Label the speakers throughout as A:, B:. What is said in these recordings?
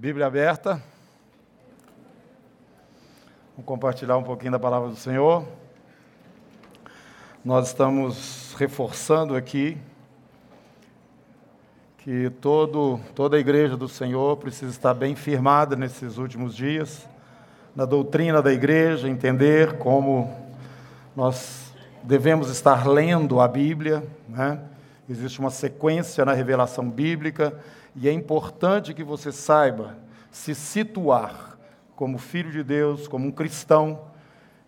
A: Bíblia aberta. Vamos compartilhar um pouquinho da palavra do Senhor. Nós estamos reforçando aqui que todo, toda a igreja do Senhor precisa estar bem firmada nesses últimos dias, na doutrina da igreja, entender como nós devemos estar lendo a Bíblia. Né? Existe uma sequência na revelação bíblica e é importante que você saiba se situar como filho de Deus, como um cristão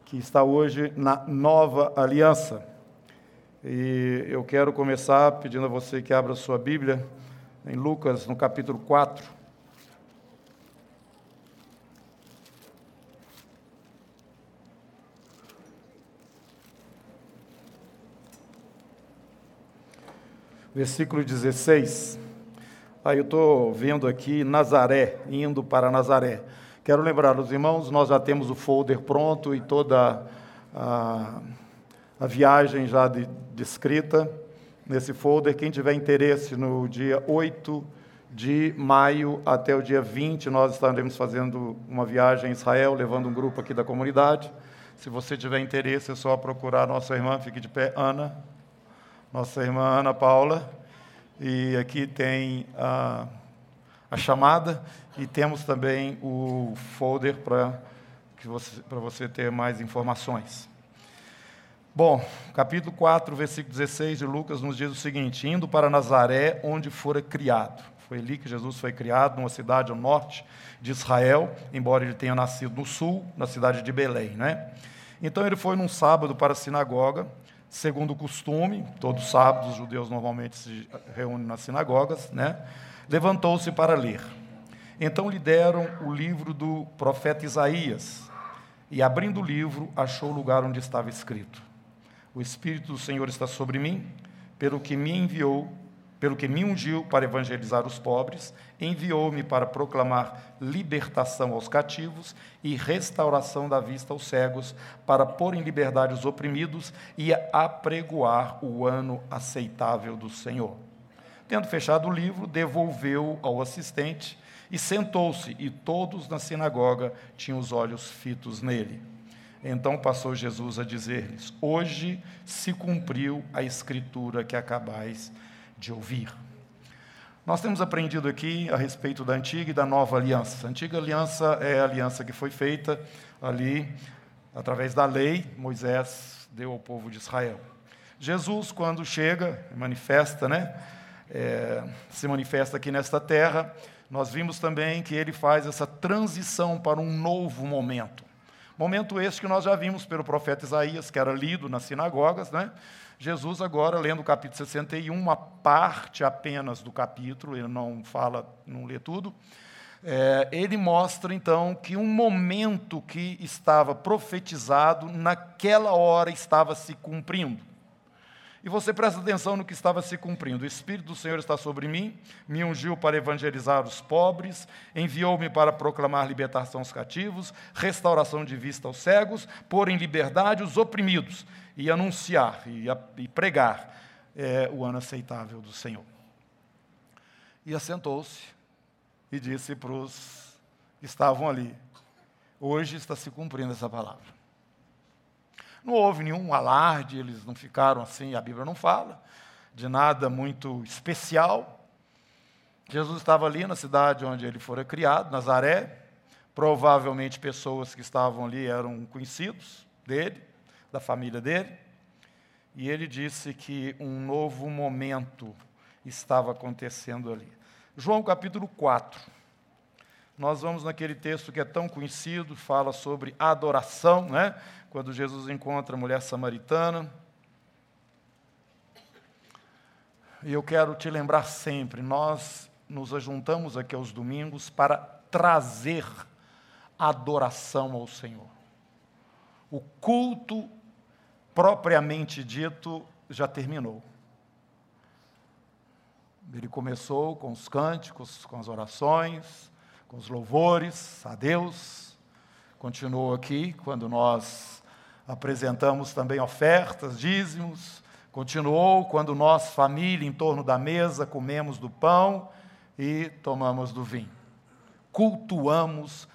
A: que está hoje na nova aliança. E eu quero começar pedindo a você que abra sua Bíblia em Lucas, no capítulo 4. Versículo 16. Aí eu estou vendo aqui Nazaré, indo para Nazaré. Quero lembrar os irmãos, nós já temos o folder pronto e toda a, a viagem já de, descrita nesse folder. Quem tiver interesse, no dia 8 de maio até o dia 20, nós estaremos fazendo uma viagem em Israel, levando um grupo aqui da comunidade. Se você tiver interesse, é só procurar nossa irmã, fique de pé, Ana, nossa irmã Ana Paula e aqui tem a, a chamada e temos também o folder para você, você ter mais informações. Bom, capítulo 4, versículo 16 de Lucas nos diz o seguinte: Indo para Nazaré, onde fora criado. Foi ali que Jesus foi criado, numa cidade ao norte de Israel, embora ele tenha nascido no sul, na cidade de Belém. Né? Então ele foi num sábado para a sinagoga segundo o costume, todos sábados os judeus normalmente se reúnem nas sinagogas, né? levantou-se para ler. Então lhe deram o livro do profeta Isaías, e abrindo o livro, achou o lugar onde estava escrito: O Espírito do Senhor está sobre mim, pelo que me enviou pelo que me ungiu para evangelizar os pobres, enviou-me para proclamar libertação aos cativos e restauração da vista aos cegos, para pôr em liberdade os oprimidos e apregoar o ano aceitável do Senhor. Tendo fechado o livro, devolveu ao assistente e sentou-se, e todos na sinagoga tinham os olhos fitos nele. Então passou Jesus a dizer-lhes: Hoje se cumpriu a escritura que acabais de ouvir. Nós temos aprendido aqui a respeito da antiga e da nova aliança. A antiga aliança é a aliança que foi feita ali através da lei, Moisés deu ao povo de Israel. Jesus, quando chega, manifesta, né? É, se manifesta aqui nesta terra, nós vimos também que ele faz essa transição para um novo momento. Momento este que nós já vimos pelo profeta Isaías, que era lido nas sinagogas, né? Jesus, agora, lendo o capítulo 61, uma parte apenas do capítulo, ele não fala, não lê tudo, é, ele mostra então que um momento que estava profetizado, naquela hora estava se cumprindo. E você presta atenção no que estava se cumprindo. O Espírito do Senhor está sobre mim, me ungiu para evangelizar os pobres, enviou-me para proclamar libertação aos cativos, restauração de vista aos cegos, pôr em liberdade os oprimidos e anunciar e, e pregar é, o ano aceitável do Senhor. E assentou-se e disse para os que estavam ali: Hoje está se cumprindo essa palavra. Não houve nenhum alarde, eles não ficaram assim, a Bíblia não fala, de nada muito especial. Jesus estava ali na cidade onde ele fora criado, Nazaré. Provavelmente pessoas que estavam ali eram conhecidos dele, da família dele. E ele disse que um novo momento estava acontecendo ali. João capítulo 4. Nós vamos naquele texto que é tão conhecido, fala sobre adoração, né? quando Jesus encontra a mulher samaritana. E eu quero te lembrar sempre: nós nos ajuntamos aqui aos domingos para trazer adoração ao Senhor. O culto, propriamente dito, já terminou. Ele começou com os cânticos, com as orações, com os louvores a Deus. Continuou aqui quando nós apresentamos também ofertas, dízimos. Continuou quando nós, família, em torno da mesa, comemos do pão e tomamos do vinho. cultuamos,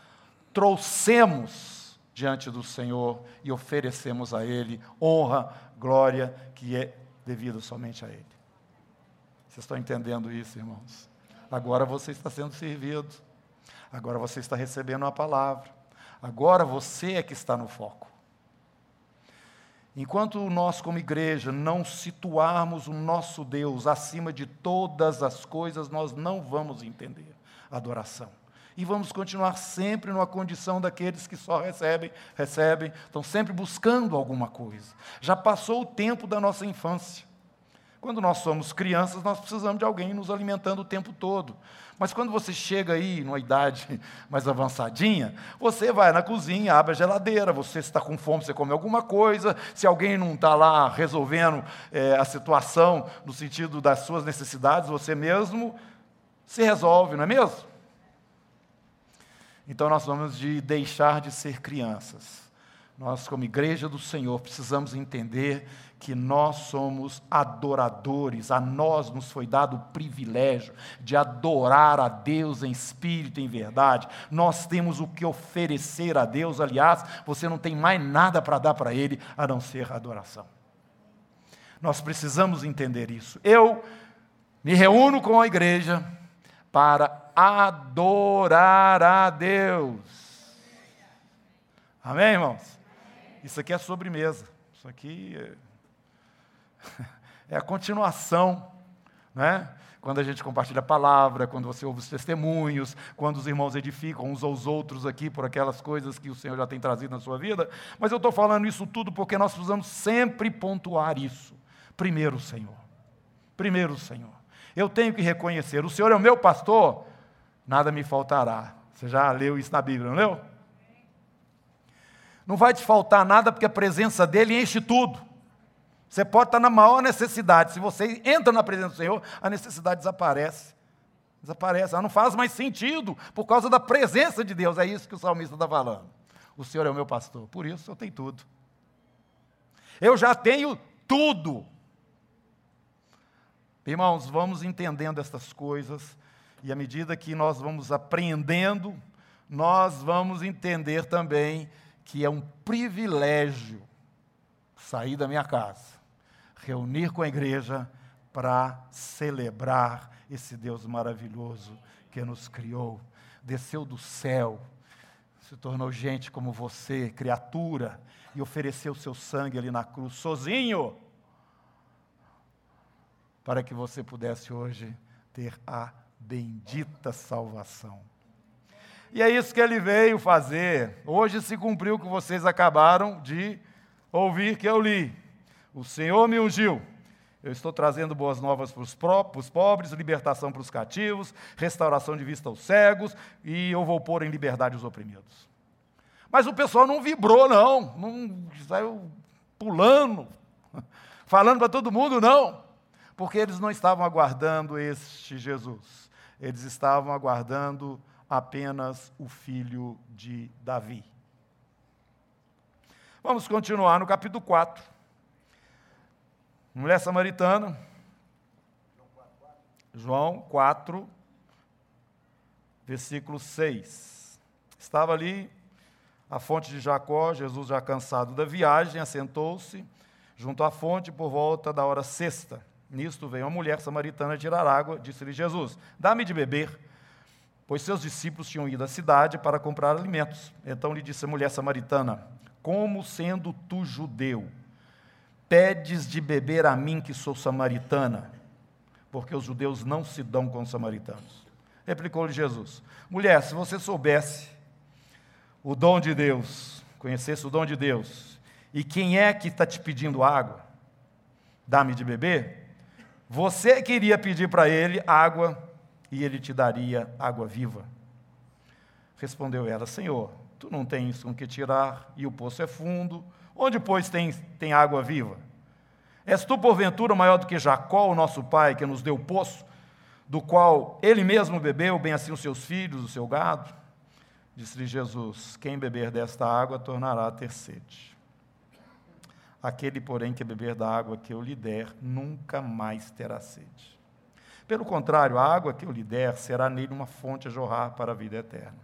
A: trouxemos diante do Senhor e oferecemos a Ele honra, glória que é devida somente a Ele. Vocês estão entendendo isso, irmãos? Agora você está sendo servido, agora você está recebendo a palavra, agora você é que está no foco. Enquanto nós, como igreja, não situarmos o nosso Deus acima de todas as coisas, nós não vamos entender a adoração. E vamos continuar sempre numa condição daqueles que só recebem, recebem, estão sempre buscando alguma coisa. Já passou o tempo da nossa infância. Quando nós somos crianças, nós precisamos de alguém nos alimentando o tempo todo. Mas quando você chega aí, numa idade mais avançadinha, você vai na cozinha, abre a geladeira, você está com fome, você come alguma coisa. Se alguém não está lá resolvendo é, a situação no sentido das suas necessidades, você mesmo se resolve, não é mesmo? Então nós vamos de deixar de ser crianças. Nós, como igreja do Senhor, precisamos entender que nós somos adoradores, a nós nos foi dado o privilégio de adorar a Deus em espírito e em verdade. Nós temos o que oferecer a Deus, aliás, você não tem mais nada para dar para Ele a não ser adoração. Nós precisamos entender isso. Eu me reúno com a igreja para adorar a Deus. Amém, irmãos? Isso aqui é sobremesa. Isso aqui é é a continuação, né? Quando a gente compartilha a palavra, quando você ouve os testemunhos, quando os irmãos edificam uns aos outros aqui por aquelas coisas que o Senhor já tem trazido na sua vida. Mas eu estou falando isso tudo porque nós precisamos sempre pontuar isso. Primeiro Senhor. Primeiro Senhor. Eu tenho que reconhecer: o Senhor é o meu pastor, nada me faltará. Você já leu isso na Bíblia, não leu? Não vai te faltar nada porque a presença dele enche tudo. Você pode estar na maior necessidade. Se você entra na presença do Senhor, a necessidade desaparece. Desaparece. Ela não faz mais sentido por causa da presença de Deus. É isso que o salmista está falando. O Senhor é o meu pastor. Por isso eu tenho tudo. Eu já tenho tudo. Irmãos, vamos entendendo essas coisas. E à medida que nós vamos aprendendo, nós vamos entender também que é um privilégio sair da minha casa reunir com a igreja para celebrar esse Deus maravilhoso que nos criou, desceu do céu, se tornou gente como você, criatura, e ofereceu seu sangue ali na cruz, sozinho, para que você pudesse hoje ter a bendita salvação. E é isso que ele veio fazer. Hoje se cumpriu o que vocês acabaram de ouvir que eu li. O Senhor me ungiu. Eu estou trazendo boas novas para os pobres, libertação para os cativos, restauração de vista aos cegos, e eu vou pôr em liberdade os oprimidos. Mas o pessoal não vibrou, não, não saiu pulando, falando para todo mundo, não, porque eles não estavam aguardando este Jesus, eles estavam aguardando apenas o filho de Davi. Vamos continuar no capítulo 4. Mulher samaritana. João 4, versículo 6. Estava ali a fonte de Jacó, Jesus já cansado da viagem, assentou-se junto à fonte por volta da hora sexta. Nisto veio uma mulher samaritana tirar água, disse-lhe Jesus: Dá-me de beber, pois seus discípulos tinham ido à cidade para comprar alimentos. Então lhe disse a mulher samaritana: Como sendo tu judeu, Pedes de beber a mim, que sou samaritana, porque os judeus não se dão com os samaritanos. Replicou-lhe Jesus: Mulher, se você soubesse o dom de Deus, conhecesse o dom de Deus, e quem é que está te pedindo água, dá-me de beber, você queria pedir para ele água e ele te daria água viva. Respondeu ela: Senhor, tu não tens com que tirar e o poço é fundo Onde, pois, tem, tem água viva? És tu, porventura, maior do que Jacó, o nosso pai, que nos deu o poço, do qual ele mesmo bebeu, bem assim os seus filhos, o seu gado? Disse-lhe Jesus: Quem beber desta água tornará a ter sede. Aquele, porém, que beber da água que eu lhe der, nunca mais terá sede. Pelo contrário, a água que eu lhe der será nele uma fonte a jorrar para a vida eterna.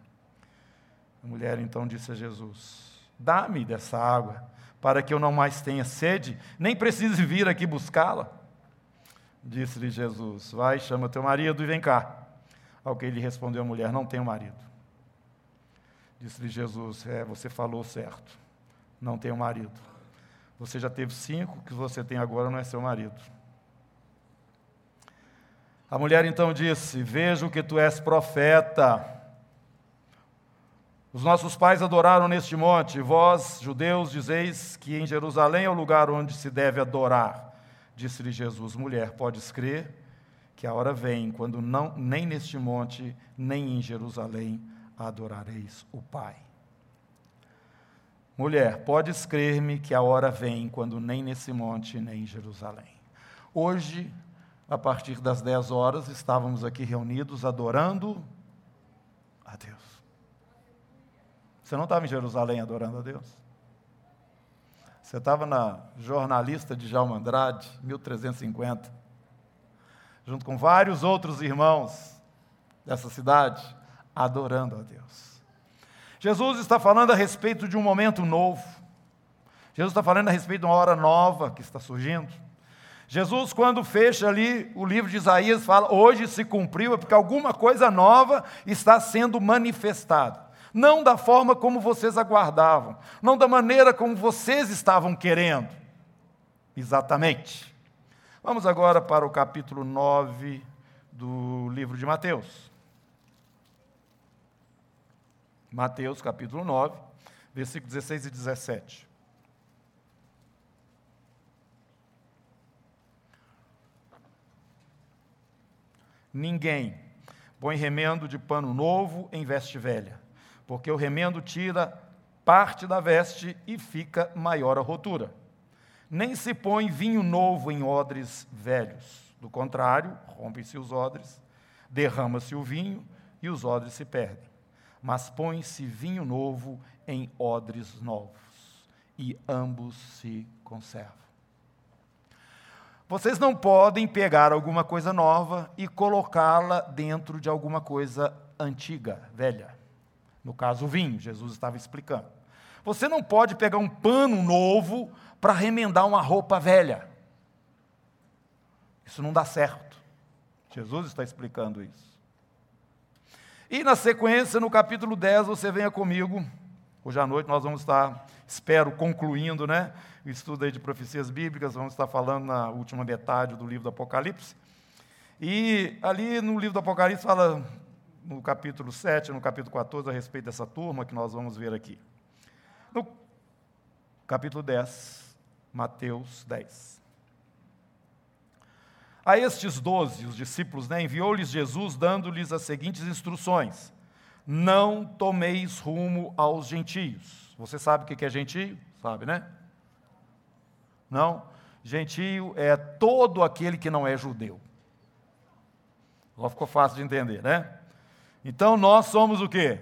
A: A mulher então disse a Jesus: Dá-me dessa água, para que eu não mais tenha sede, nem precise vir aqui buscá-la. Disse-lhe Jesus: Vai, chama teu marido e vem cá. Ao que ele respondeu a mulher: Não tenho marido. Disse-lhe Jesus: É, você falou certo. Não tenho marido. Você já teve cinco, que você tem agora não é seu marido. A mulher então disse: Vejo que tu és profeta. Os nossos pais adoraram neste monte, vós, judeus, dizeis que em Jerusalém é o lugar onde se deve adorar. Disse-lhe Jesus: Mulher, podes crer que a hora vem quando não, nem neste monte, nem em Jerusalém adorareis o Pai. Mulher, podes crer-me que a hora vem quando nem nesse monte, nem em Jerusalém. Hoje, a partir das 10 horas, estávamos aqui reunidos adorando a Deus. Você não estava em Jerusalém adorando a Deus? Você estava na jornalista de Jalma Andrade, 1350, junto com vários outros irmãos dessa cidade, adorando a Deus. Jesus está falando a respeito de um momento novo. Jesus está falando a respeito de uma hora nova que está surgindo. Jesus, quando fecha ali o livro de Isaías, fala: hoje se cumpriu, é porque alguma coisa nova está sendo manifestada não da forma como vocês aguardavam, não da maneira como vocês estavam querendo. Exatamente. Vamos agora para o capítulo 9 do livro de Mateus. Mateus, capítulo 9, versículos 16 e 17. Ninguém põe remendo de pano novo em veste velha porque o remendo tira parte da veste e fica maior a rotura. Nem se põe vinho novo em odres velhos. Do contrário, rompem-se os odres, derrama-se o vinho e os odres se perdem. Mas põe-se vinho novo em odres novos, e ambos se conservam. Vocês não podem pegar alguma coisa nova e colocá-la dentro de alguma coisa antiga, velha. No caso, o vinho, Jesus estava explicando. Você não pode pegar um pano novo para remendar uma roupa velha. Isso não dá certo. Jesus está explicando isso. E na sequência, no capítulo 10, você venha comigo. Hoje à noite nós vamos estar, espero, concluindo né, o estudo aí de profecias bíblicas. Vamos estar falando na última metade do livro do Apocalipse. E ali no livro do Apocalipse fala no capítulo 7, no capítulo 14, a respeito dessa turma que nós vamos ver aqui. No capítulo 10, Mateus 10. A estes doze, os discípulos, né, enviou-lhes Jesus, dando-lhes as seguintes instruções: Não tomeis rumo aos gentios. Você sabe o que é gentio? Sabe, né? Não? Gentio é todo aquele que não é judeu. Agora ficou fácil de entender, né? Então nós somos o quê?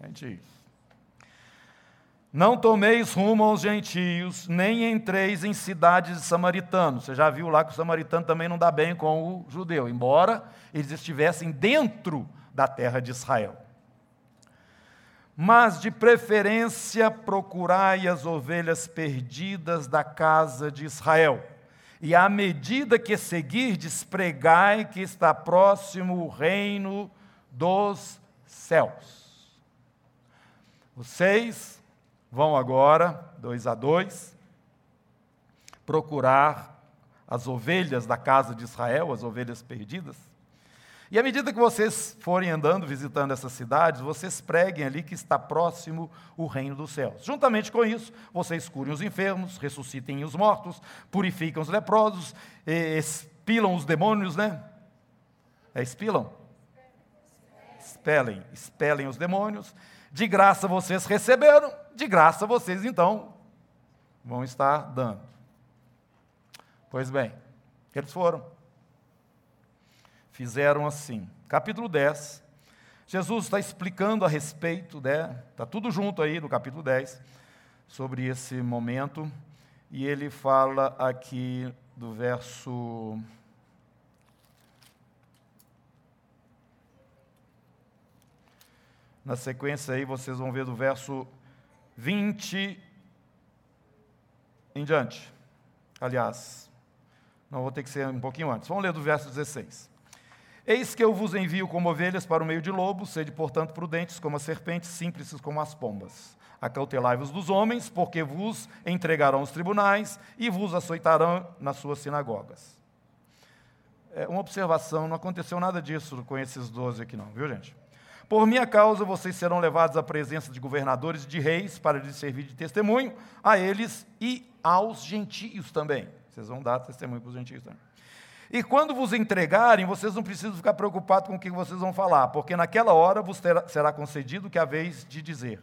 A: Gentios. Não tomeis rumo aos gentios, nem entreis em cidades de samaritanos. Você já viu lá que o samaritano também não dá bem com o judeu, embora eles estivessem dentro da terra de Israel. Mas de preferência procurai as ovelhas perdidas da casa de Israel. E à medida que seguirdes, pregai que está próximo o reino dos céus. Vocês vão agora, dois a dois, procurar as ovelhas da casa de Israel, as ovelhas perdidas. E à medida que vocês forem andando, visitando essas cidades, vocês preguem ali que está próximo o reino dos céus. Juntamente com isso, vocês curem os enfermos, ressuscitem os mortos, purificam os leprosos, expilam os demônios, né? É, expilam? expelem, expelem os demônios. De graça vocês receberam, de graça vocês então vão estar dando. Pois bem, eles foram fizeram assim. Capítulo 10. Jesus está explicando a respeito, né? Está tudo junto aí no capítulo 10, sobre esse momento. E ele fala aqui do verso. Na sequência aí vocês vão ver do verso 20 em diante. Aliás, não vou ter que ser um pouquinho antes. Vamos ler do verso 16. Eis que eu vos envio como ovelhas para o meio de lobos, sede, portanto, prudentes como as serpentes, simples como as pombas. Acautelai-vos dos homens, porque vos entregarão os tribunais e vos açoitarão nas suas sinagogas. É uma observação, não aconteceu nada disso com esses doze aqui não, viu gente? Por minha causa vocês serão levados à presença de governadores e de reis para lhes servir de testemunho a eles e aos gentios também. Vocês vão dar testemunho para os gentios também. E quando vos entregarem, vocês não precisam ficar preocupados com o que vocês vão falar, porque naquela hora vos terá, será concedido que haveis de dizer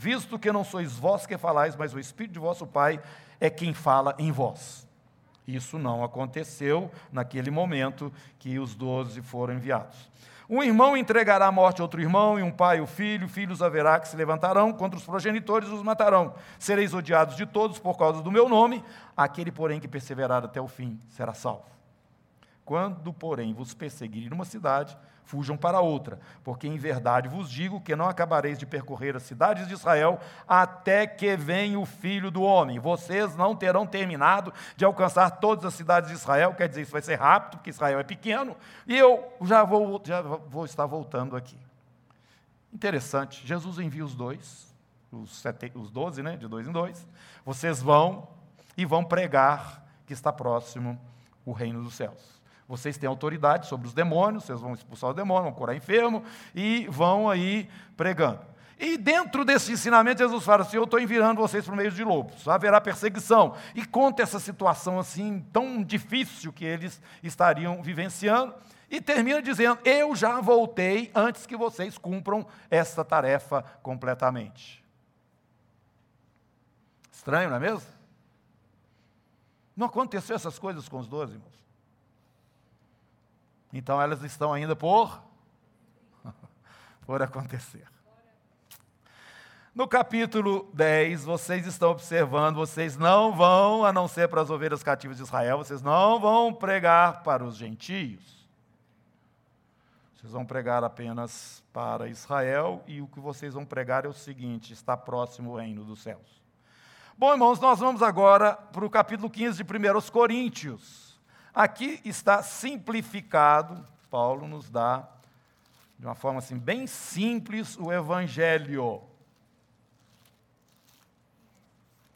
A: visto que não sois vós que falais, mas o Espírito de vosso Pai é quem fala em vós. Isso não aconteceu naquele momento que os doze foram enviados. Um irmão entregará à morte outro irmão, e um pai o filho, filhos haverá que se levantarão contra os progenitores e os matarão. Sereis odiados de todos por causa do meu nome, aquele, porém, que perseverar até o fim será salvo. Quando, porém, vos perseguirem numa cidade, fujam para outra, porque em verdade vos digo que não acabareis de percorrer as cidades de Israel até que venha o filho do homem. Vocês não terão terminado de alcançar todas as cidades de Israel, quer dizer, isso vai ser rápido, porque Israel é pequeno, e eu já vou, já vou estar voltando aqui. Interessante, Jesus envia os dois, os, sete, os doze, né, de dois em dois, vocês vão e vão pregar que está próximo o reino dos céus. Vocês têm autoridade sobre os demônios, vocês vão expulsar o demônio, vão curar enfermo e vão aí pregando. E dentro desse ensinamento, Jesus fala assim: Eu estou enviando vocês para o meio de lobos, haverá perseguição. E conta essa situação assim, tão difícil que eles estariam vivenciando. E termina dizendo: Eu já voltei antes que vocês cumpram essa tarefa completamente. Estranho, não é mesmo? Não aconteceu essas coisas com os doze, irmãos. Então elas estão ainda por por acontecer. No capítulo 10, vocês estão observando, vocês não vão, a não ser para as ovelhas cativas de Israel, vocês não vão pregar para os gentios. Vocês vão pregar apenas para Israel, e o que vocês vão pregar é o seguinte: está próximo o reino dos céus. Bom, irmãos, nós vamos agora para o capítulo 15 de 1 Coríntios. Aqui está simplificado, Paulo nos dá, de uma forma assim, bem simples, o Evangelho.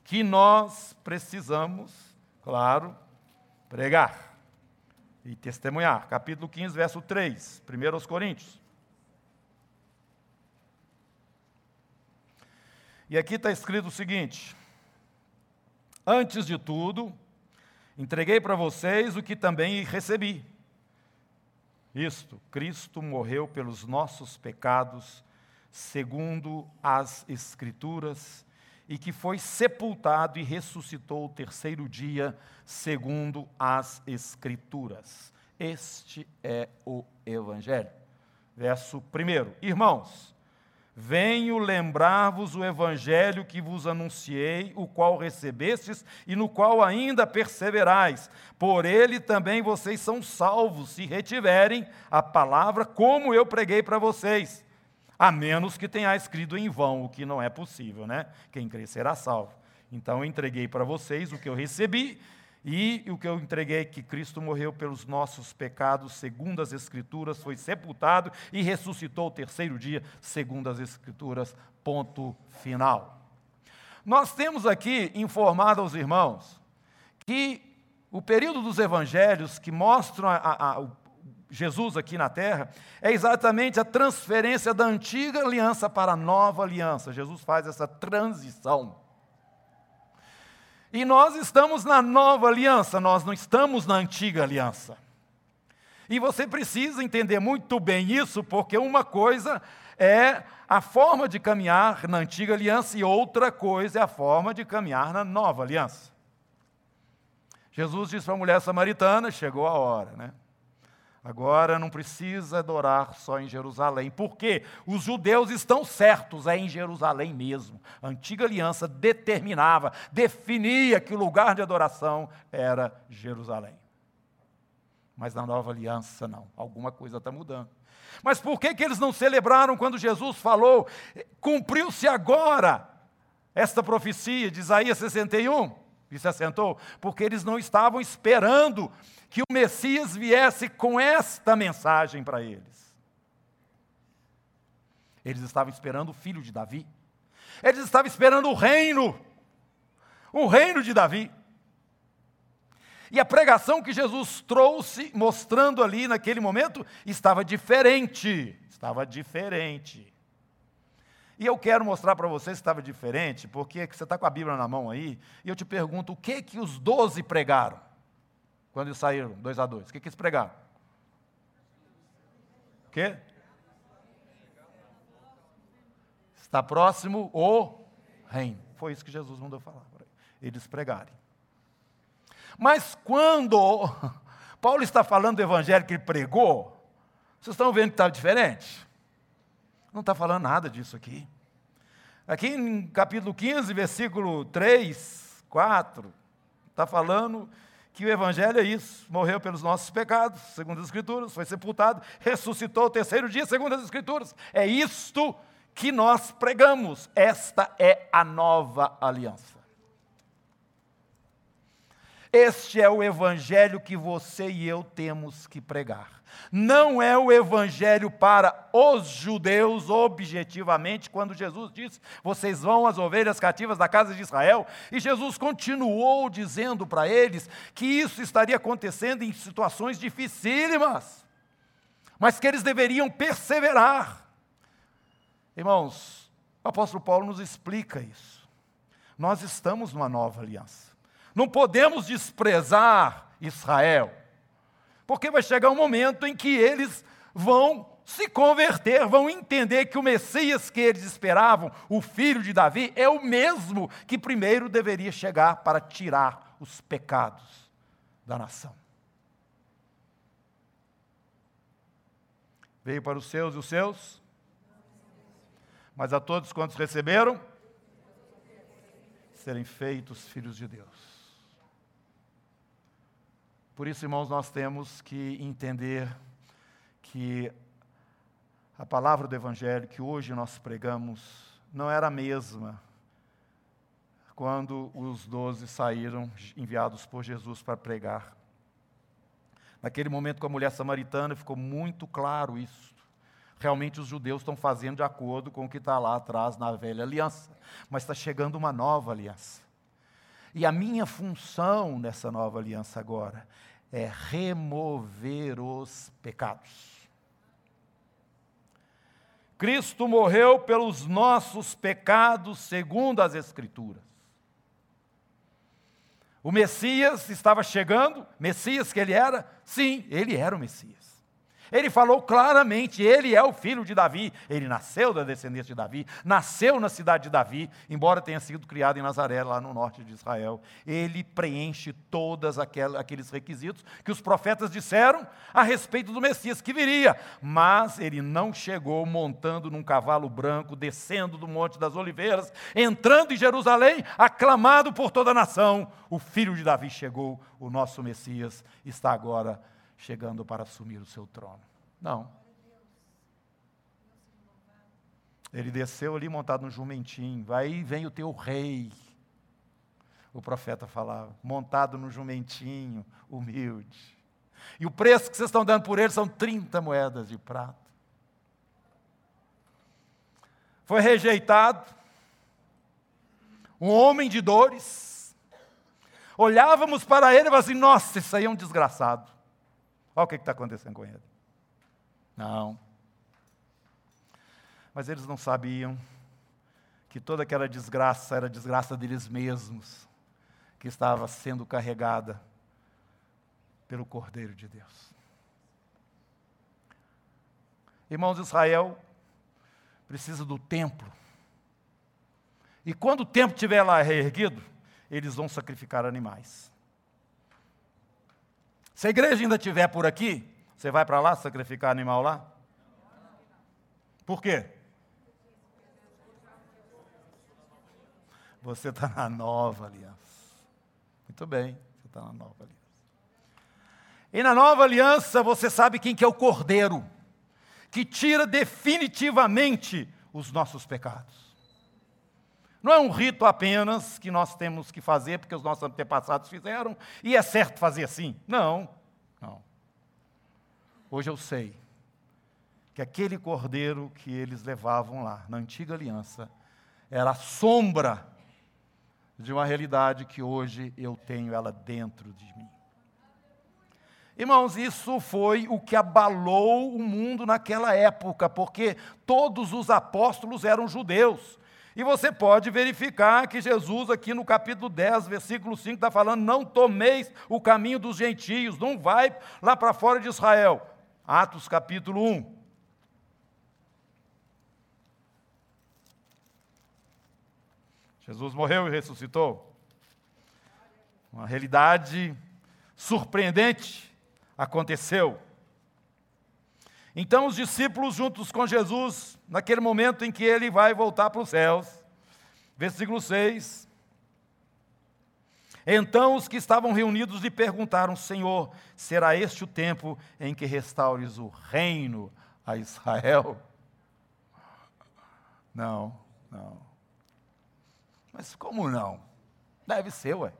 A: Que nós precisamos, claro, pregar e testemunhar. Capítulo 15, verso 3, 1 aos Coríntios. E aqui está escrito o seguinte: Antes de tudo, Entreguei para vocês o que também recebi. Isto, Cristo morreu pelos nossos pecados, segundo as Escrituras, e que foi sepultado e ressuscitou o terceiro dia, segundo as Escrituras. Este é o Evangelho. Verso 1. Irmãos, Venho lembrar-vos o evangelho que vos anunciei, o qual recebestes e no qual ainda perseverais. Por ele também vocês são salvos, se retiverem a palavra como eu preguei para vocês. A menos que tenha escrito em vão, o que não é possível, né? Quem crer será salvo. Então eu entreguei para vocês o que eu recebi e o que eu entreguei que Cristo morreu pelos nossos pecados, segundo as Escrituras, foi sepultado e ressuscitou o terceiro dia, segundo as Escrituras. Ponto final. Nós temos aqui informado aos irmãos que o período dos evangelhos que mostram a, a, a, Jesus aqui na terra é exatamente a transferência da antiga aliança para a nova aliança. Jesus faz essa transição. E nós estamos na nova aliança, nós não estamos na antiga aliança. E você precisa entender muito bem isso, porque uma coisa é a forma de caminhar na antiga aliança e outra coisa é a forma de caminhar na nova aliança. Jesus disse para a mulher samaritana: chegou a hora, né? Agora não precisa adorar só em Jerusalém, porque os judeus estão certos, é em Jerusalém mesmo. A antiga aliança determinava, definia que o lugar de adoração era Jerusalém. Mas na nova aliança, não. Alguma coisa está mudando. Mas por que, que eles não celebraram quando Jesus falou, cumpriu-se agora esta profecia de Isaías 61? E se assentou? Porque eles não estavam esperando que o Messias viesse com esta mensagem para eles. Eles estavam esperando o filho de Davi. Eles estavam esperando o reino. O reino de Davi. E a pregação que Jesus trouxe, mostrando ali naquele momento, estava diferente. Estava diferente. E eu quero mostrar para você se estava diferente, porque você está com a Bíblia na mão aí, e eu te pergunto, o que que os doze pregaram? Quando eles saíram, dois a dois. O que que eles pregaram? O quê? Está próximo o reino. Foi isso que Jesus mandou falar. Eles pregarem. Mas quando Paulo está falando do evangelho que ele pregou, vocês estão vendo que está diferente? Não está falando nada disso aqui. Aqui em capítulo 15, versículo 3, 4, está falando que o Evangelho é isso: morreu pelos nossos pecados, segundo as Escrituras, foi sepultado, ressuscitou o terceiro dia, segundo as Escrituras. É isto que nós pregamos. Esta é a nova aliança. Este é o evangelho que você e eu temos que pregar. Não é o evangelho para os judeus, objetivamente, quando Jesus disse: Vocês vão as ovelhas cativas da casa de Israel. E Jesus continuou dizendo para eles que isso estaria acontecendo em situações dificílimas, mas que eles deveriam perseverar. Irmãos, o apóstolo Paulo nos explica isso. Nós estamos numa nova aliança. Não podemos desprezar Israel, porque vai chegar um momento em que eles vão se converter, vão entender que o Messias que eles esperavam, o filho de Davi, é o mesmo que primeiro deveria chegar para tirar os pecados da nação. Veio para os seus e os seus, mas a todos quantos receberam, serem feitos filhos de Deus. Por isso, irmãos, nós temos que entender que a palavra do Evangelho que hoje nós pregamos não era a mesma quando os doze saíram enviados por Jesus para pregar. Naquele momento com a mulher samaritana ficou muito claro isso. Realmente os judeus estão fazendo de acordo com o que está lá atrás na velha aliança, mas está chegando uma nova aliança. E a minha função nessa nova aliança agora é remover os pecados. Cristo morreu pelos nossos pecados, segundo as Escrituras. O Messias estava chegando, Messias que ele era? Sim, ele era o Messias. Ele falou claramente: ele é o filho de Davi. Ele nasceu da descendência de Davi, nasceu na cidade de Davi, embora tenha sido criado em Nazaré, lá no norte de Israel. Ele preenche todos aqueles requisitos que os profetas disseram a respeito do Messias que viria. Mas ele não chegou montando num cavalo branco, descendo do Monte das Oliveiras, entrando em Jerusalém, aclamado por toda a nação. O filho de Davi chegou, o nosso Messias está agora chegando para assumir o seu trono. Não. Ele desceu ali montado no jumentinho. Aí vem o teu rei. O profeta falava, montado no jumentinho, humilde. E o preço que vocês estão dando por ele são 30 moedas de prata. Foi rejeitado. Um homem de dores. Olhávamos para ele e falávamos assim: nossa, isso aí é um desgraçado. Olha o que está acontecendo com ele. Não. Mas eles não sabiam que toda aquela desgraça era desgraça deles mesmos, que estava sendo carregada pelo Cordeiro de Deus. Irmãos, Israel precisa do templo. E quando o templo estiver lá reerguido, eles vão sacrificar animais. Se a igreja ainda estiver por aqui, você vai para lá sacrificar animal lá? Por quê? Você está na nova aliança. Muito bem, você está na nova aliança. E na nova aliança, você sabe quem que é o cordeiro, que tira definitivamente os nossos pecados. Não é um rito apenas que nós temos que fazer porque os nossos antepassados fizeram e é certo fazer assim. Não, não. Hoje eu sei que aquele cordeiro que eles levavam lá, na antiga aliança, era a sombra de uma realidade que hoje eu tenho ela dentro de mim. Irmãos, isso foi o que abalou o mundo naquela época, porque todos os apóstolos eram judeus. E você pode verificar que Jesus, aqui no capítulo 10, versículo 5, está falando: não tomeis o caminho dos gentios, não vai lá para fora de Israel. Atos capítulo 1. Jesus morreu e ressuscitou. Uma realidade surpreendente aconteceu. Então os discípulos juntos com Jesus, naquele momento em que ele vai voltar para os céus, versículo 6. Então os que estavam reunidos lhe perguntaram: Senhor, será este o tempo em que restaures o reino a Israel? Não, não. Mas como não? Deve ser, ué.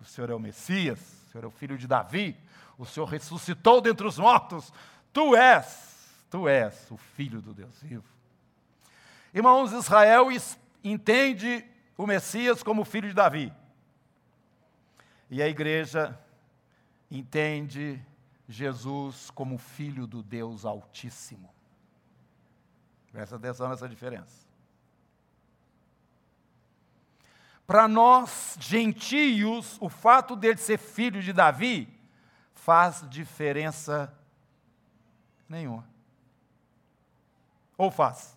A: O Senhor é o Messias, o Senhor é o filho de Davi, o Senhor ressuscitou dentre os mortos, tu és, tu és o filho do Deus vivo. Irmãos, Israel entende o Messias como filho de Davi. E a igreja entende Jesus como filho do Deus Altíssimo. Presta atenção nessa diferença. Para nós, gentios, o fato dele ser filho de Davi faz diferença nenhuma. Ou faz?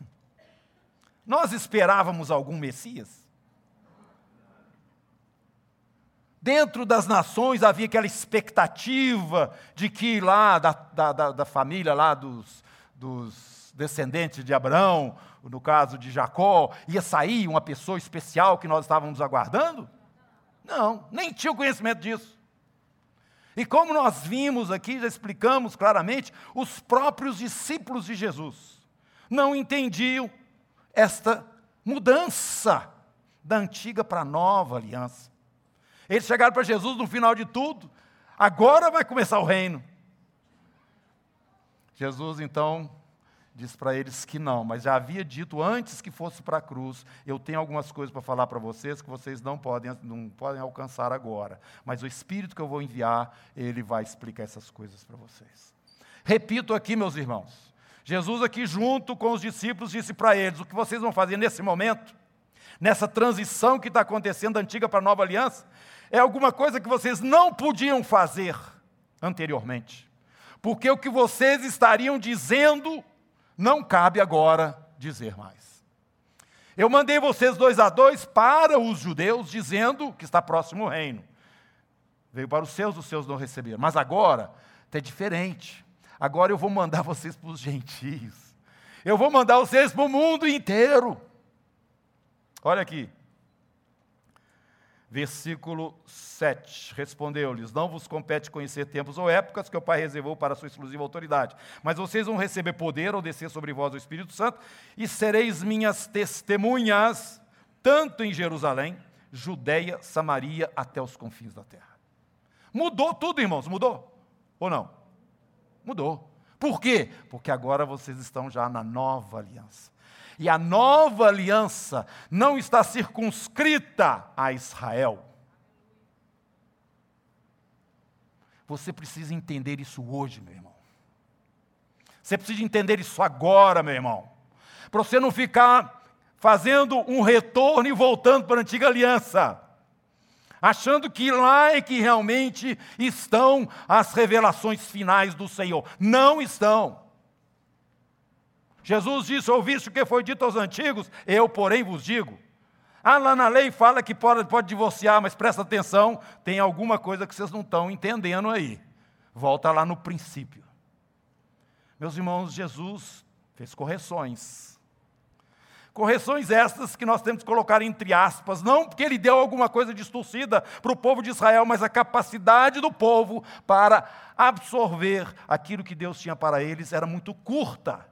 A: Nós esperávamos algum Messias? Dentro das nações havia aquela expectativa de que lá da, da, da família lá dos, dos descendentes de Abraão, no caso de Jacó, ia sair uma pessoa especial que nós estávamos aguardando? Não, nem tinha conhecimento disso. E como nós vimos aqui, já explicamos claramente, os próprios discípulos de Jesus não entendiam esta mudança da antiga para a nova aliança. Eles chegaram para Jesus no final de tudo, agora vai começar o reino. Jesus então diz para eles que não, mas já havia dito antes que fosse para a cruz: eu tenho algumas coisas para falar para vocês que vocês não podem, não podem alcançar agora, mas o Espírito que eu vou enviar, ele vai explicar essas coisas para vocês. Repito aqui, meus irmãos: Jesus, aqui junto com os discípulos, disse para eles: o que vocês vão fazer nesse momento, nessa transição que está acontecendo da antiga para a nova aliança, é alguma coisa que vocês não podiam fazer anteriormente. Porque o que vocês estariam dizendo não cabe agora dizer mais. Eu mandei vocês dois a dois para os judeus, dizendo que está próximo o reino. Veio para os seus, os seus não receberam. Mas agora é diferente. Agora eu vou mandar vocês para os gentios. Eu vou mandar vocês para o mundo inteiro. Olha aqui versículo 7. Respondeu-lhes: Não vos compete conhecer tempos ou épocas que o Pai reservou para a sua exclusiva autoridade, mas vocês vão receber poder ao descer sobre vós o Espírito Santo, e sereis minhas testemunhas, tanto em Jerusalém, Judeia, Samaria, até os confins da terra. Mudou tudo, irmãos, mudou? Ou não? Mudou. Por quê? Porque agora vocês estão já na nova aliança. E a nova aliança não está circunscrita a Israel. Você precisa entender isso hoje, meu irmão. Você precisa entender isso agora, meu irmão. Para você não ficar fazendo um retorno e voltando para a antiga aliança. Achando que lá é que realmente estão as revelações finais do Senhor. Não estão. Jesus disse: Ouviste o que foi dito aos antigos? Eu, porém, vos digo. Ah, lá na lei fala que pode, pode divorciar, mas presta atenção, tem alguma coisa que vocês não estão entendendo aí. Volta lá no princípio. Meus irmãos, Jesus fez correções. Correções estas que nós temos que colocar entre aspas, não porque ele deu alguma coisa distorcida para o povo de Israel, mas a capacidade do povo para absorver aquilo que Deus tinha para eles era muito curta.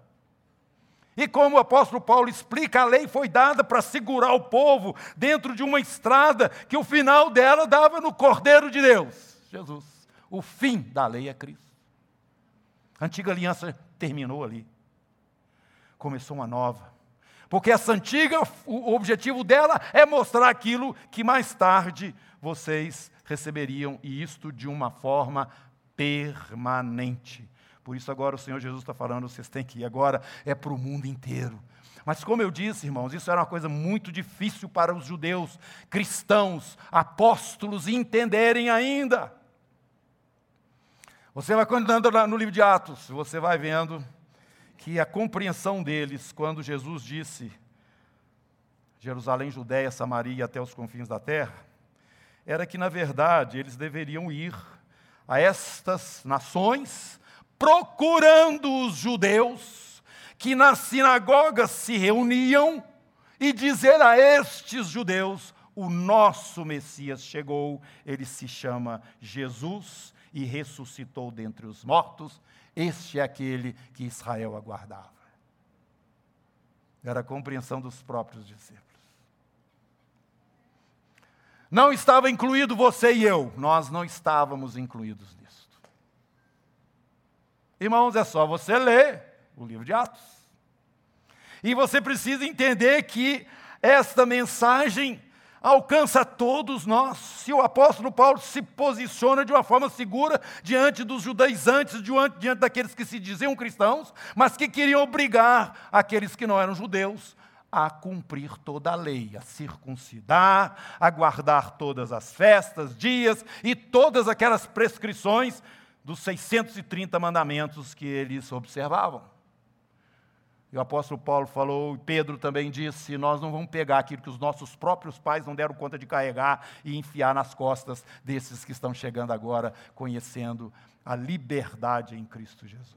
A: E como o apóstolo Paulo explica, a lei foi dada para segurar o povo dentro de uma estrada que o final dela dava no Cordeiro de Deus, Jesus. O fim da lei é Cristo. A antiga aliança terminou ali. Começou uma nova. Porque essa antiga, o objetivo dela é mostrar aquilo que mais tarde vocês receberiam, e isto de uma forma permanente. Por isso, agora o Senhor Jesus está falando, vocês têm que ir agora, é para o mundo inteiro. Mas, como eu disse, irmãos, isso era uma coisa muito difícil para os judeus, cristãos, apóstolos entenderem ainda. Você vai andando no livro de Atos, você vai vendo que a compreensão deles, quando Jesus disse Jerusalém, Judéia, Samaria até os confins da terra, era que, na verdade, eles deveriam ir a estas nações procurando os judeus que nas sinagogas se reuniam e dizer a estes judeus: o nosso Messias chegou, ele se chama Jesus e ressuscitou dentre os mortos, este é aquele que Israel aguardava. Era a compreensão dos próprios discípulos. Não estava incluído você e eu, nós não estávamos incluídos. Irmãos, é só você ler o livro de Atos. E você precisa entender que esta mensagem alcança todos nós. Se o apóstolo Paulo se posiciona de uma forma segura diante dos judaizantes, diante daqueles que se diziam cristãos, mas que queriam obrigar aqueles que não eram judeus a cumprir toda a lei, a circuncidar, a guardar todas as festas, dias e todas aquelas prescrições dos 630 mandamentos que eles observavam. E o apóstolo Paulo falou, e Pedro também disse: nós não vamos pegar aquilo que os nossos próprios pais não deram conta de carregar e enfiar nas costas desses que estão chegando agora, conhecendo a liberdade em Cristo Jesus.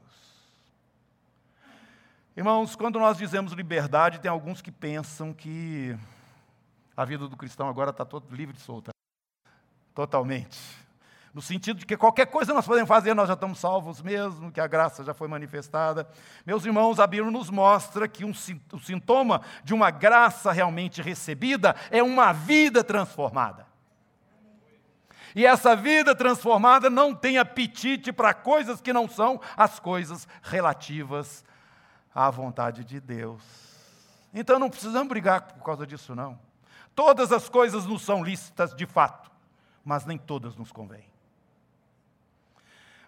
A: Irmãos, quando nós dizemos liberdade, tem alguns que pensam que a vida do cristão agora está todo livre e solta. Totalmente no sentido de que qualquer coisa nós podemos fazer, nós já estamos salvos mesmo, que a graça já foi manifestada. Meus irmãos, a Bíblia nos mostra que um, o sintoma de uma graça realmente recebida é uma vida transformada. E essa vida transformada não tem apetite para coisas que não são as coisas relativas à vontade de Deus. Então não precisamos brigar por causa disso, não. Todas as coisas nos são lícitas de fato, mas nem todas nos convêm.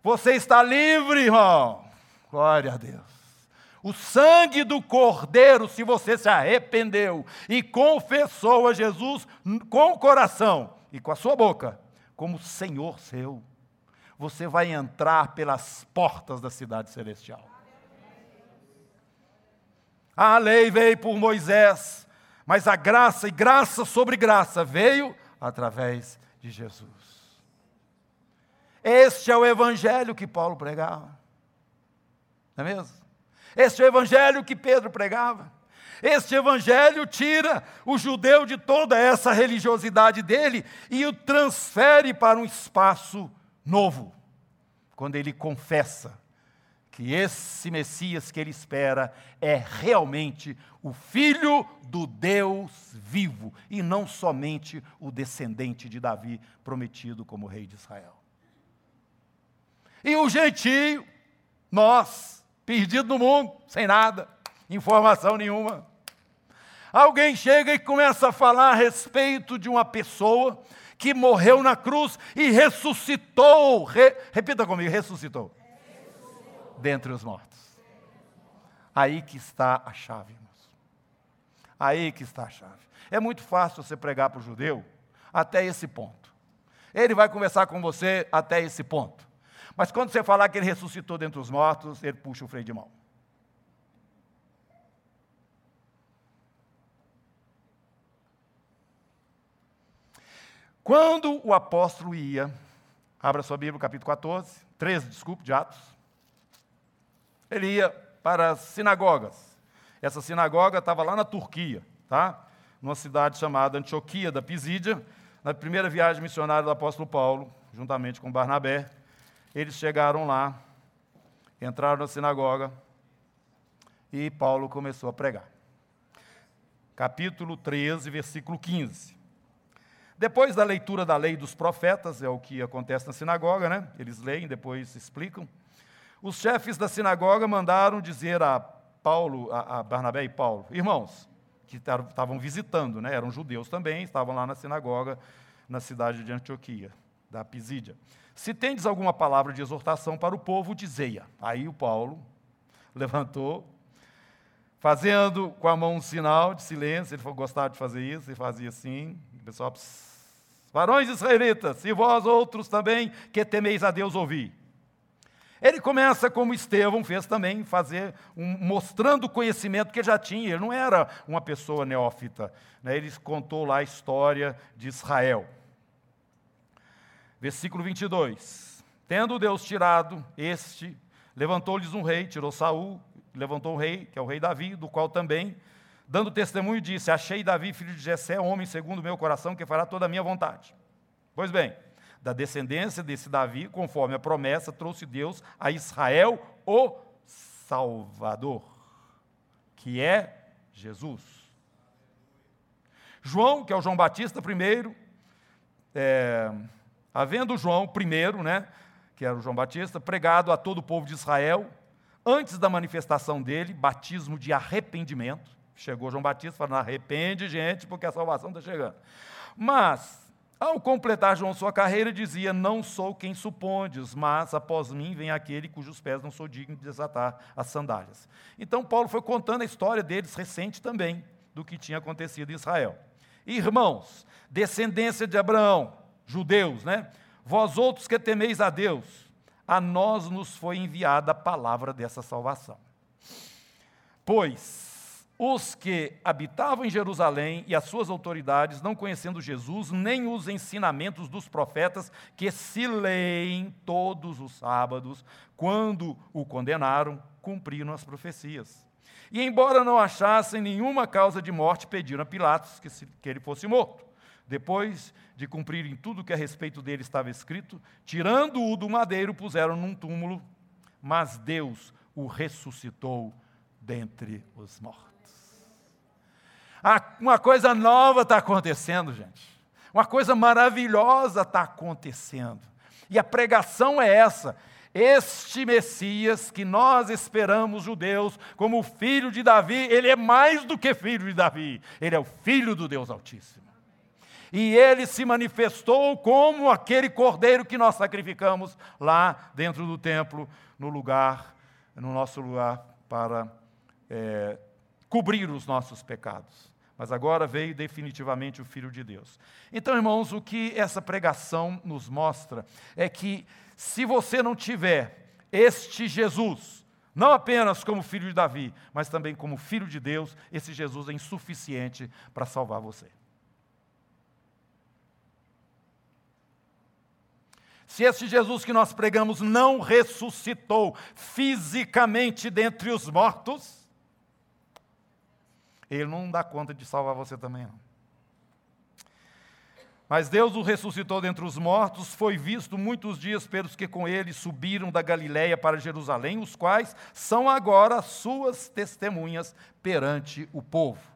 A: Você está livre, irmão. Glória a Deus. O sangue do Cordeiro, se você se arrependeu e confessou a Jesus com o coração e com a sua boca, como Senhor seu, você vai entrar pelas portas da cidade celestial. A lei veio por Moisés, mas a graça e graça sobre graça veio através de Jesus. Este é o evangelho que Paulo pregava. Não é mesmo? Este é o evangelho que Pedro pregava. Este evangelho tira o judeu de toda essa religiosidade dele e o transfere para um espaço novo. Quando ele confessa que esse Messias que ele espera é realmente o filho do Deus vivo e não somente o descendente de Davi prometido como rei de Israel. E o gentio, nós, perdidos no mundo, sem nada, informação nenhuma. Alguém chega e começa a falar a respeito de uma pessoa que morreu na cruz e ressuscitou. Re, repita comigo: ressuscitou. ressuscitou. Dentre os mortos. Aí que está a chave, irmãos. Aí que está a chave. É muito fácil você pregar para o judeu até esse ponto. Ele vai conversar com você até esse ponto. Mas quando você falar que ele ressuscitou dentre os mortos, ele puxa o freio de mão. Quando o apóstolo ia, abra sua Bíblia, capítulo 14, 13, desculpe, de Atos, ele ia para as sinagogas. Essa sinagoga estava lá na Turquia, tá? numa cidade chamada Antioquia da Pisídia, na primeira viagem missionária do apóstolo Paulo, juntamente com Barnabé. Eles chegaram lá, entraram na sinagoga e Paulo começou a pregar. Capítulo 13, versículo 15. Depois da leitura da lei dos profetas, é o que acontece na sinagoga, né? Eles leem, depois explicam. Os chefes da sinagoga mandaram dizer a Paulo, a, Barnabé e Paulo, irmãos, que estavam visitando, né? eram judeus também, estavam lá na sinagoga, na cidade de Antioquia, da Pisídia. Se tendes alguma palavra de exortação para o povo, dizei-a. Aí o Paulo levantou, fazendo com a mão um sinal de silêncio, ele gostava de fazer isso, ele fazia assim, o pessoal, varões israelitas, e vós outros também que temeis a Deus ouvi. Ele começa como Estevão fez também, fazer um, mostrando o conhecimento que já tinha. Ele não era uma pessoa neófita. Né? Ele contou lá a história de Israel. Versículo 22. Tendo Deus tirado este, levantou-lhes um rei, tirou Saul, levantou o rei, que é o rei Davi, do qual também, dando testemunho, disse: Achei Davi, filho de Jessé, homem segundo o meu coração, que fará toda a minha vontade. Pois bem, da descendência desse Davi, conforme a promessa, trouxe Deus a Israel o Salvador, que é Jesus. João, que é o João Batista primeiro, é, havendo João primeiro, né, que era o João Batista, pregado a todo o povo de Israel, antes da manifestação dele, batismo de arrependimento. Chegou João Batista falando: arrepende, gente, porque a salvação está chegando. Mas ao completar João sua carreira, dizia: Não sou quem supondes, mas após mim vem aquele cujos pés não sou digno de desatar as sandálias. Então, Paulo foi contando a história deles recente também, do que tinha acontecido em Israel. Irmãos, descendência de Abraão, judeus, né? Vós outros que temeis a Deus, a nós nos foi enviada a palavra dessa salvação. Pois os que habitavam em Jerusalém e as suas autoridades, não conhecendo Jesus, nem os ensinamentos dos profetas que se leem todos os sábados, quando o condenaram, cumpriram as profecias. E embora não achassem nenhuma causa de morte, pediram a Pilatos que, se, que ele fosse morto. Depois de cumprirem tudo que a respeito dele estava escrito, tirando-o do madeiro, puseram num túmulo, mas Deus o ressuscitou dentre os mortos. Uma coisa nova está acontecendo, gente. Uma coisa maravilhosa está acontecendo. E a pregação é essa. Este Messias que nós esperamos, judeus, como filho de Davi, ele é mais do que filho de Davi, ele é o filho do Deus Altíssimo. E ele se manifestou como aquele cordeiro que nós sacrificamos lá dentro do templo, no lugar, no nosso lugar, para é, cobrir os nossos pecados mas agora veio definitivamente o Filho de Deus. Então, irmãos, o que essa pregação nos mostra é que se você não tiver este Jesus, não apenas como filho de Davi, mas também como filho de Deus, esse Jesus é insuficiente para salvar você. Se esse Jesus que nós pregamos não ressuscitou fisicamente dentre os mortos, ele não dá conta de salvar você também, não. Mas Deus o ressuscitou dentre os mortos, foi visto muitos dias pelos que com ele subiram da Galiléia para Jerusalém, os quais são agora suas testemunhas perante o povo.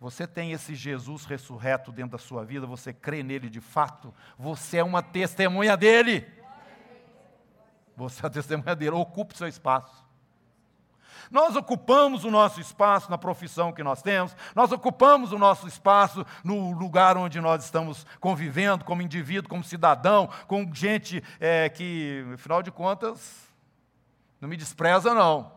A: Você tem esse Jesus ressurreto dentro da sua vida, você crê nele de fato, você é uma testemunha dele. Você é a testemunha dele, ocupe seu espaço. Nós ocupamos o nosso espaço na profissão que nós temos, nós ocupamos o nosso espaço no lugar onde nós estamos convivendo, como indivíduo, como cidadão, com gente é, que, afinal de contas, não me despreza, não.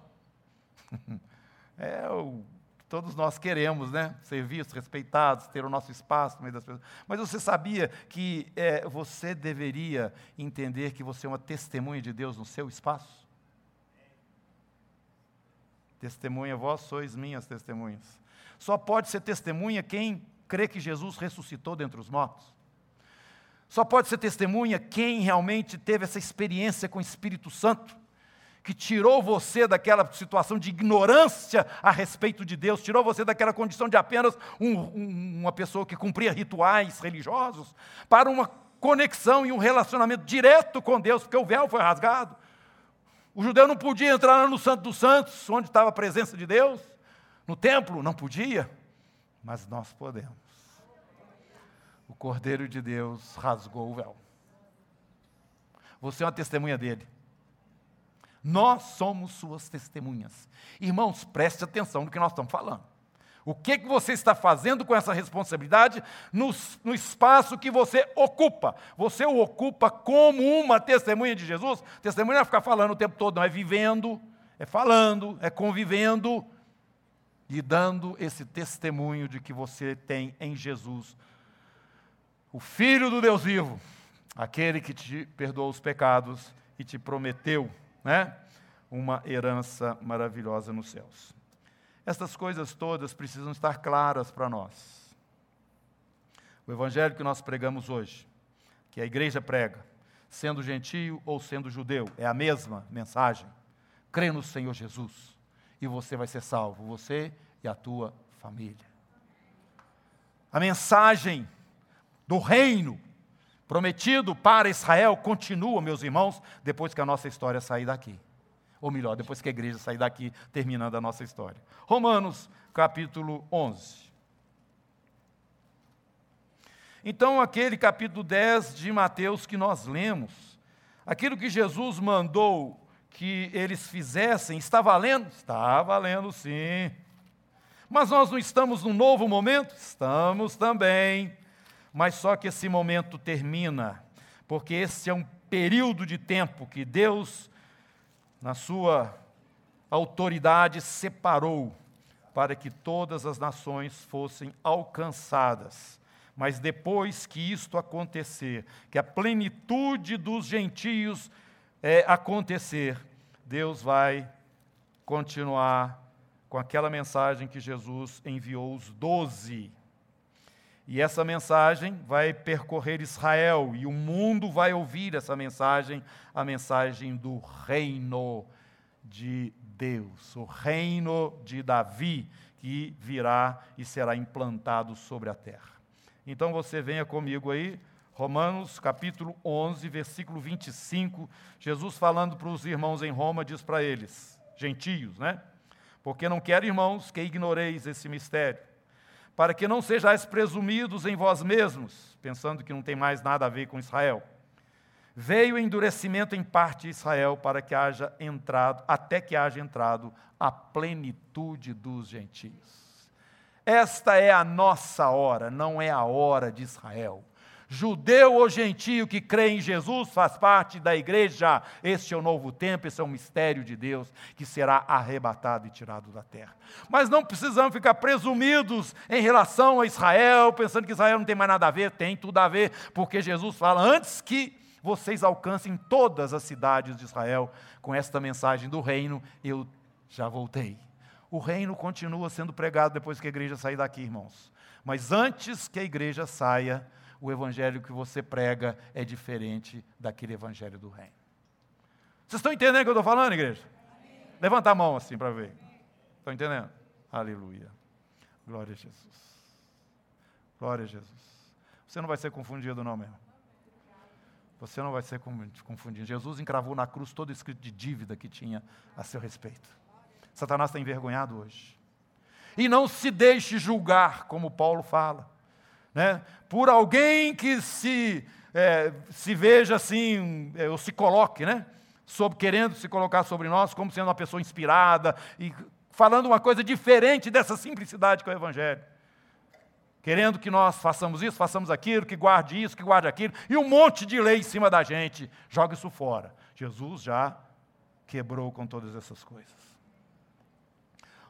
A: É o todos nós queremos, né? Ser vistos, respeitados, ter o nosso espaço no meio das pessoas. Mas você sabia que é, você deveria entender que você é uma testemunha de Deus no seu espaço? Testemunha, vós sois minhas testemunhas. Só pode ser testemunha quem crê que Jesus ressuscitou dentre os mortos. Só pode ser testemunha quem realmente teve essa experiência com o Espírito Santo, que tirou você daquela situação de ignorância a respeito de Deus, tirou você daquela condição de apenas um, um, uma pessoa que cumpria rituais religiosos, para uma conexão e um relacionamento direto com Deus, porque o véu foi rasgado. O judeu não podia entrar no Santo dos Santos, onde estava a presença de Deus. No templo, não podia. Mas nós podemos. O Cordeiro de Deus rasgou o véu. Você é uma testemunha dele. Nós somos suas testemunhas. Irmãos, preste atenção no que nós estamos falando. O que, que você está fazendo com essa responsabilidade no, no, espaço que você ocupa? Você o ocupa como uma testemunha de Jesus? Testemunha não é ficar falando o tempo todo, não, é vivendo, é falando, é convivendo e dando esse testemunho de que você tem em Jesus, o Filho do Deus vivo, aquele que te perdoou os pecados e te prometeu né? uma herança maravilhosa nos céus. Estas coisas todas precisam estar claras para nós. O evangelho que nós pregamos hoje, que a igreja prega, sendo gentio ou sendo judeu, é a mesma mensagem. Crê no Senhor Jesus e você vai ser salvo, você e a tua família. A mensagem do reino prometido para Israel continua, meus irmãos, depois que a nossa história sair daqui. Ou melhor, depois que a igreja sair daqui, terminando a nossa história. Romanos, capítulo 11. Então, aquele capítulo 10 de Mateus que nós lemos, aquilo que Jesus mandou que eles fizessem, está valendo? Está valendo sim. Mas nós não estamos num novo momento? Estamos também. Mas só que esse momento termina, porque esse é um período de tempo que Deus, na sua autoridade, separou para que todas as nações fossem alcançadas. Mas depois que isto acontecer, que a plenitude dos gentios é, acontecer, Deus vai continuar com aquela mensagem que Jesus enviou os doze e essa mensagem vai percorrer Israel e o mundo vai ouvir essa mensagem, a mensagem do reino de Deus, o reino de Davi que virá e será implantado sobre a terra. Então você venha comigo aí, Romanos capítulo 11, versículo 25, Jesus falando para os irmãos em Roma diz para eles, gentios, né? Porque não quero, irmãos, que ignoreis esse mistério para que não sejais presumidos em vós mesmos, pensando que não tem mais nada a ver com Israel. Veio endurecimento em parte de Israel para que haja entrado, até que haja entrado a plenitude dos gentios. Esta é a nossa hora, não é a hora de Israel judeu ou gentio que crê em Jesus faz parte da igreja. Este é o novo tempo, esse é o mistério de Deus que será arrebatado e tirado da terra. Mas não precisamos ficar presumidos em relação a Israel, pensando que Israel não tem mais nada a ver, tem tudo a ver, porque Jesus fala antes que vocês alcancem todas as cidades de Israel com esta mensagem do reino, eu já voltei. O reino continua sendo pregado depois que a igreja sair daqui, irmãos. Mas antes que a igreja saia, o evangelho que você prega é diferente daquele evangelho do reino. Vocês estão entendendo o que eu estou falando, igreja? Levanta a mão assim para ver. Estão entendendo? Aleluia. Glória a Jesus. Glória a Jesus. Você não vai ser confundido, não, mesmo. Você não vai ser confundido. Jesus encravou na cruz todo escrito de dívida que tinha a seu respeito. Satanás está envergonhado hoje. E não se deixe julgar, como Paulo fala né, por alguém que se, é, se veja assim, é, ou se coloque, né, sobre, querendo se colocar sobre nós como sendo uma pessoa inspirada e falando uma coisa diferente dessa simplicidade que é o Evangelho. Querendo que nós façamos isso, façamos aquilo, que guarde isso, que guarde aquilo, e um monte de lei em cima da gente. Joga isso fora. Jesus já quebrou com todas essas coisas.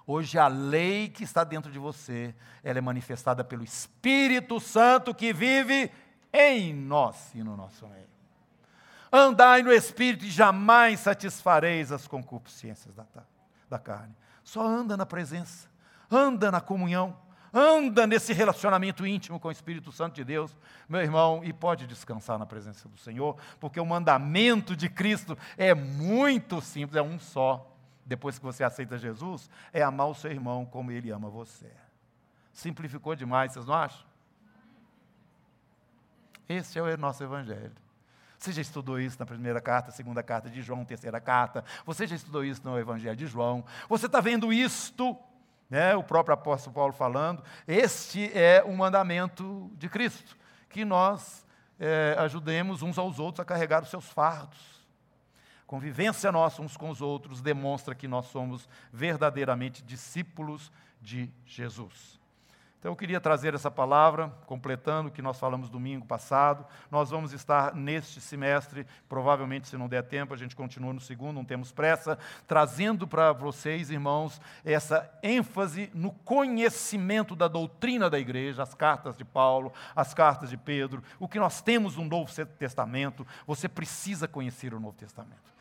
A: Hoje a lei que está dentro de você, ela é manifestada pelo Espírito Santo que vive em nós e no nosso meio. Andai no Espírito e jamais satisfareis as concupiscências da, da carne. Só anda na presença, anda na comunhão, anda nesse relacionamento íntimo com o Espírito Santo de Deus, meu irmão, e pode descansar na presença do Senhor, porque o mandamento de Cristo é muito simples, é um só. Depois que você aceita Jesus, é amar o seu irmão como ele ama você. Simplificou demais, vocês não acham? Esse é o nosso Evangelho. Você já estudou isso na primeira carta, segunda carta de João, terceira carta. Você já estudou isso no Evangelho de João. Você está vendo isto, né, o próprio apóstolo Paulo falando. Este é o mandamento de Cristo, que nós é, ajudemos uns aos outros a carregar os seus fardos. Convivência nossa uns com os outros demonstra que nós somos verdadeiramente discípulos de Jesus. Então eu queria trazer essa palavra, completando o que nós falamos domingo passado. Nós vamos estar neste semestre, provavelmente, se não der tempo, a gente continua no segundo, não temos pressa, trazendo para vocês, irmãos, essa ênfase no conhecimento da doutrina da igreja, as cartas de Paulo, as cartas de Pedro, o que nós temos no Novo Testamento. Você precisa conhecer o Novo Testamento.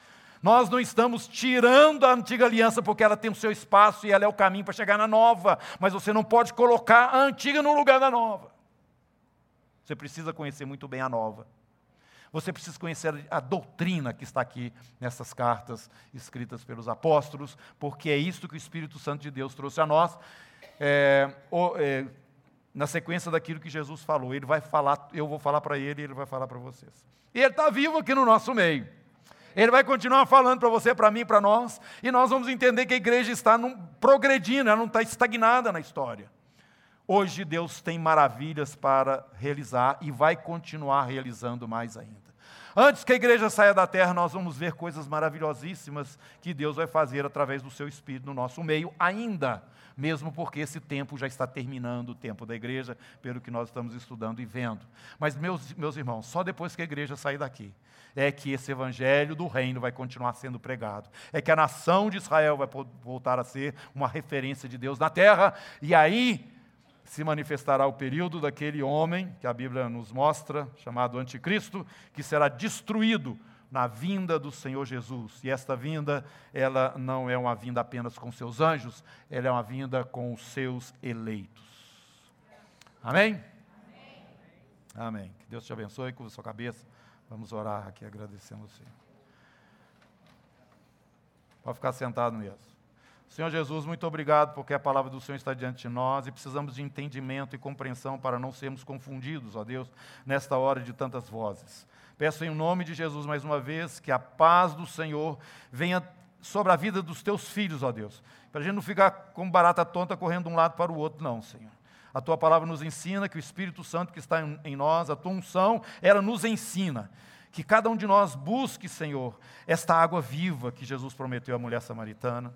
A: Nós não estamos tirando a antiga aliança porque ela tem o seu espaço e ela é o caminho para chegar na nova, mas você não pode colocar a antiga no lugar da nova. Você precisa conhecer muito bem a nova. Você precisa conhecer a doutrina que está aqui nessas cartas escritas pelos apóstolos, porque é isso que o Espírito Santo de Deus trouxe a nós. É, o, é, na sequência daquilo que Jesus falou, ele vai falar, eu vou falar para ele e ele vai falar para vocês. E ele está vivo aqui no nosso meio. Ele vai continuar falando para você, para mim, para nós, e nós vamos entender que a igreja está num, progredindo, ela não está estagnada na história. Hoje Deus tem maravilhas para realizar e vai continuar realizando mais ainda. Antes que a igreja saia da terra, nós vamos ver coisas maravilhosíssimas que Deus vai fazer através do seu Espírito no nosso meio, ainda, mesmo porque esse tempo já está terminando, o tempo da igreja, pelo que nós estamos estudando e vendo. Mas, meus, meus irmãos, só depois que a igreja sair daqui, é que esse evangelho do reino vai continuar sendo pregado. É que a nação de Israel vai voltar a ser uma referência de Deus na terra, e aí se manifestará o período daquele homem que a Bíblia nos mostra, chamado Anticristo, que será destruído na vinda do Senhor Jesus. E esta vinda, ela não é uma vinda apenas com seus anjos, ela é uma vinda com os seus eleitos. Amém? Amém. Amém. Que Deus te abençoe com a sua cabeça. Vamos orar aqui agradecendo o Senhor. Pode ficar sentado mesmo. Senhor Jesus, muito obrigado porque a palavra do Senhor está diante de nós e precisamos de entendimento e compreensão para não sermos confundidos, ó Deus, nesta hora de tantas vozes. Peço em nome de Jesus mais uma vez que a paz do Senhor venha sobre a vida dos teus filhos, ó Deus, para a gente não ficar como barata tonta correndo de um lado para o outro, não, Senhor. A tua palavra nos ensina que o Espírito Santo que está em nós, a tua unção, ela nos ensina. Que cada um de nós busque, Senhor, esta água viva que Jesus prometeu à mulher samaritana.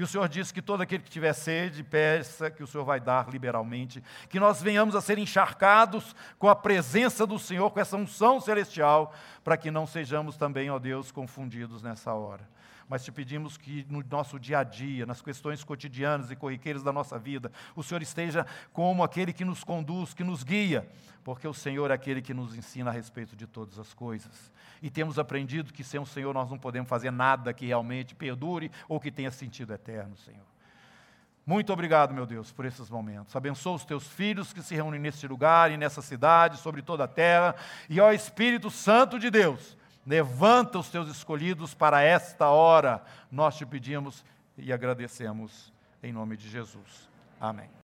A: E o Senhor disse que todo aquele que tiver sede, peça que o Senhor vai dar liberalmente. Que nós venhamos a ser encharcados com a presença do Senhor, com essa unção celestial, para que não sejamos também, ó Deus, confundidos nessa hora mas te pedimos que no nosso dia a dia, nas questões cotidianas e corriqueiras da nossa vida, o Senhor esteja como aquele que nos conduz, que nos guia, porque o Senhor é aquele que nos ensina a respeito de todas as coisas. E temos aprendido que sem o Senhor nós não podemos fazer nada que realmente perdure ou que tenha sentido eterno, Senhor. Muito obrigado, meu Deus, por esses momentos. Abençoa os teus filhos que se reúnem neste lugar e nessa cidade, sobre toda a terra. E ó Espírito Santo de Deus, Levanta os teus escolhidos para esta hora. Nós te pedimos e agradecemos em nome de Jesus. Amém.